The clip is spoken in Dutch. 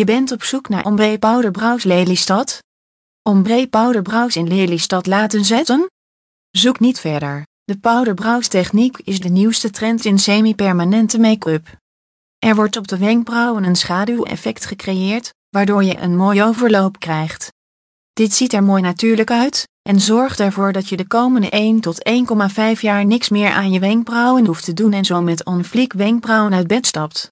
Je bent op zoek naar ombre powder brows Lelystad? Ombre powderbrows in Lelystad laten zetten? Zoek niet verder. De powderbrows techniek is de nieuwste trend in semi-permanente make-up. Er wordt op de wenkbrauwen een schaduweffect gecreëerd, waardoor je een mooi overloop krijgt. Dit ziet er mooi natuurlijk uit en zorgt ervoor dat je de komende 1 tot 1,5 jaar niks meer aan je wenkbrauwen hoeft te doen en zo met onfliek wenkbrauwen uit bed stapt.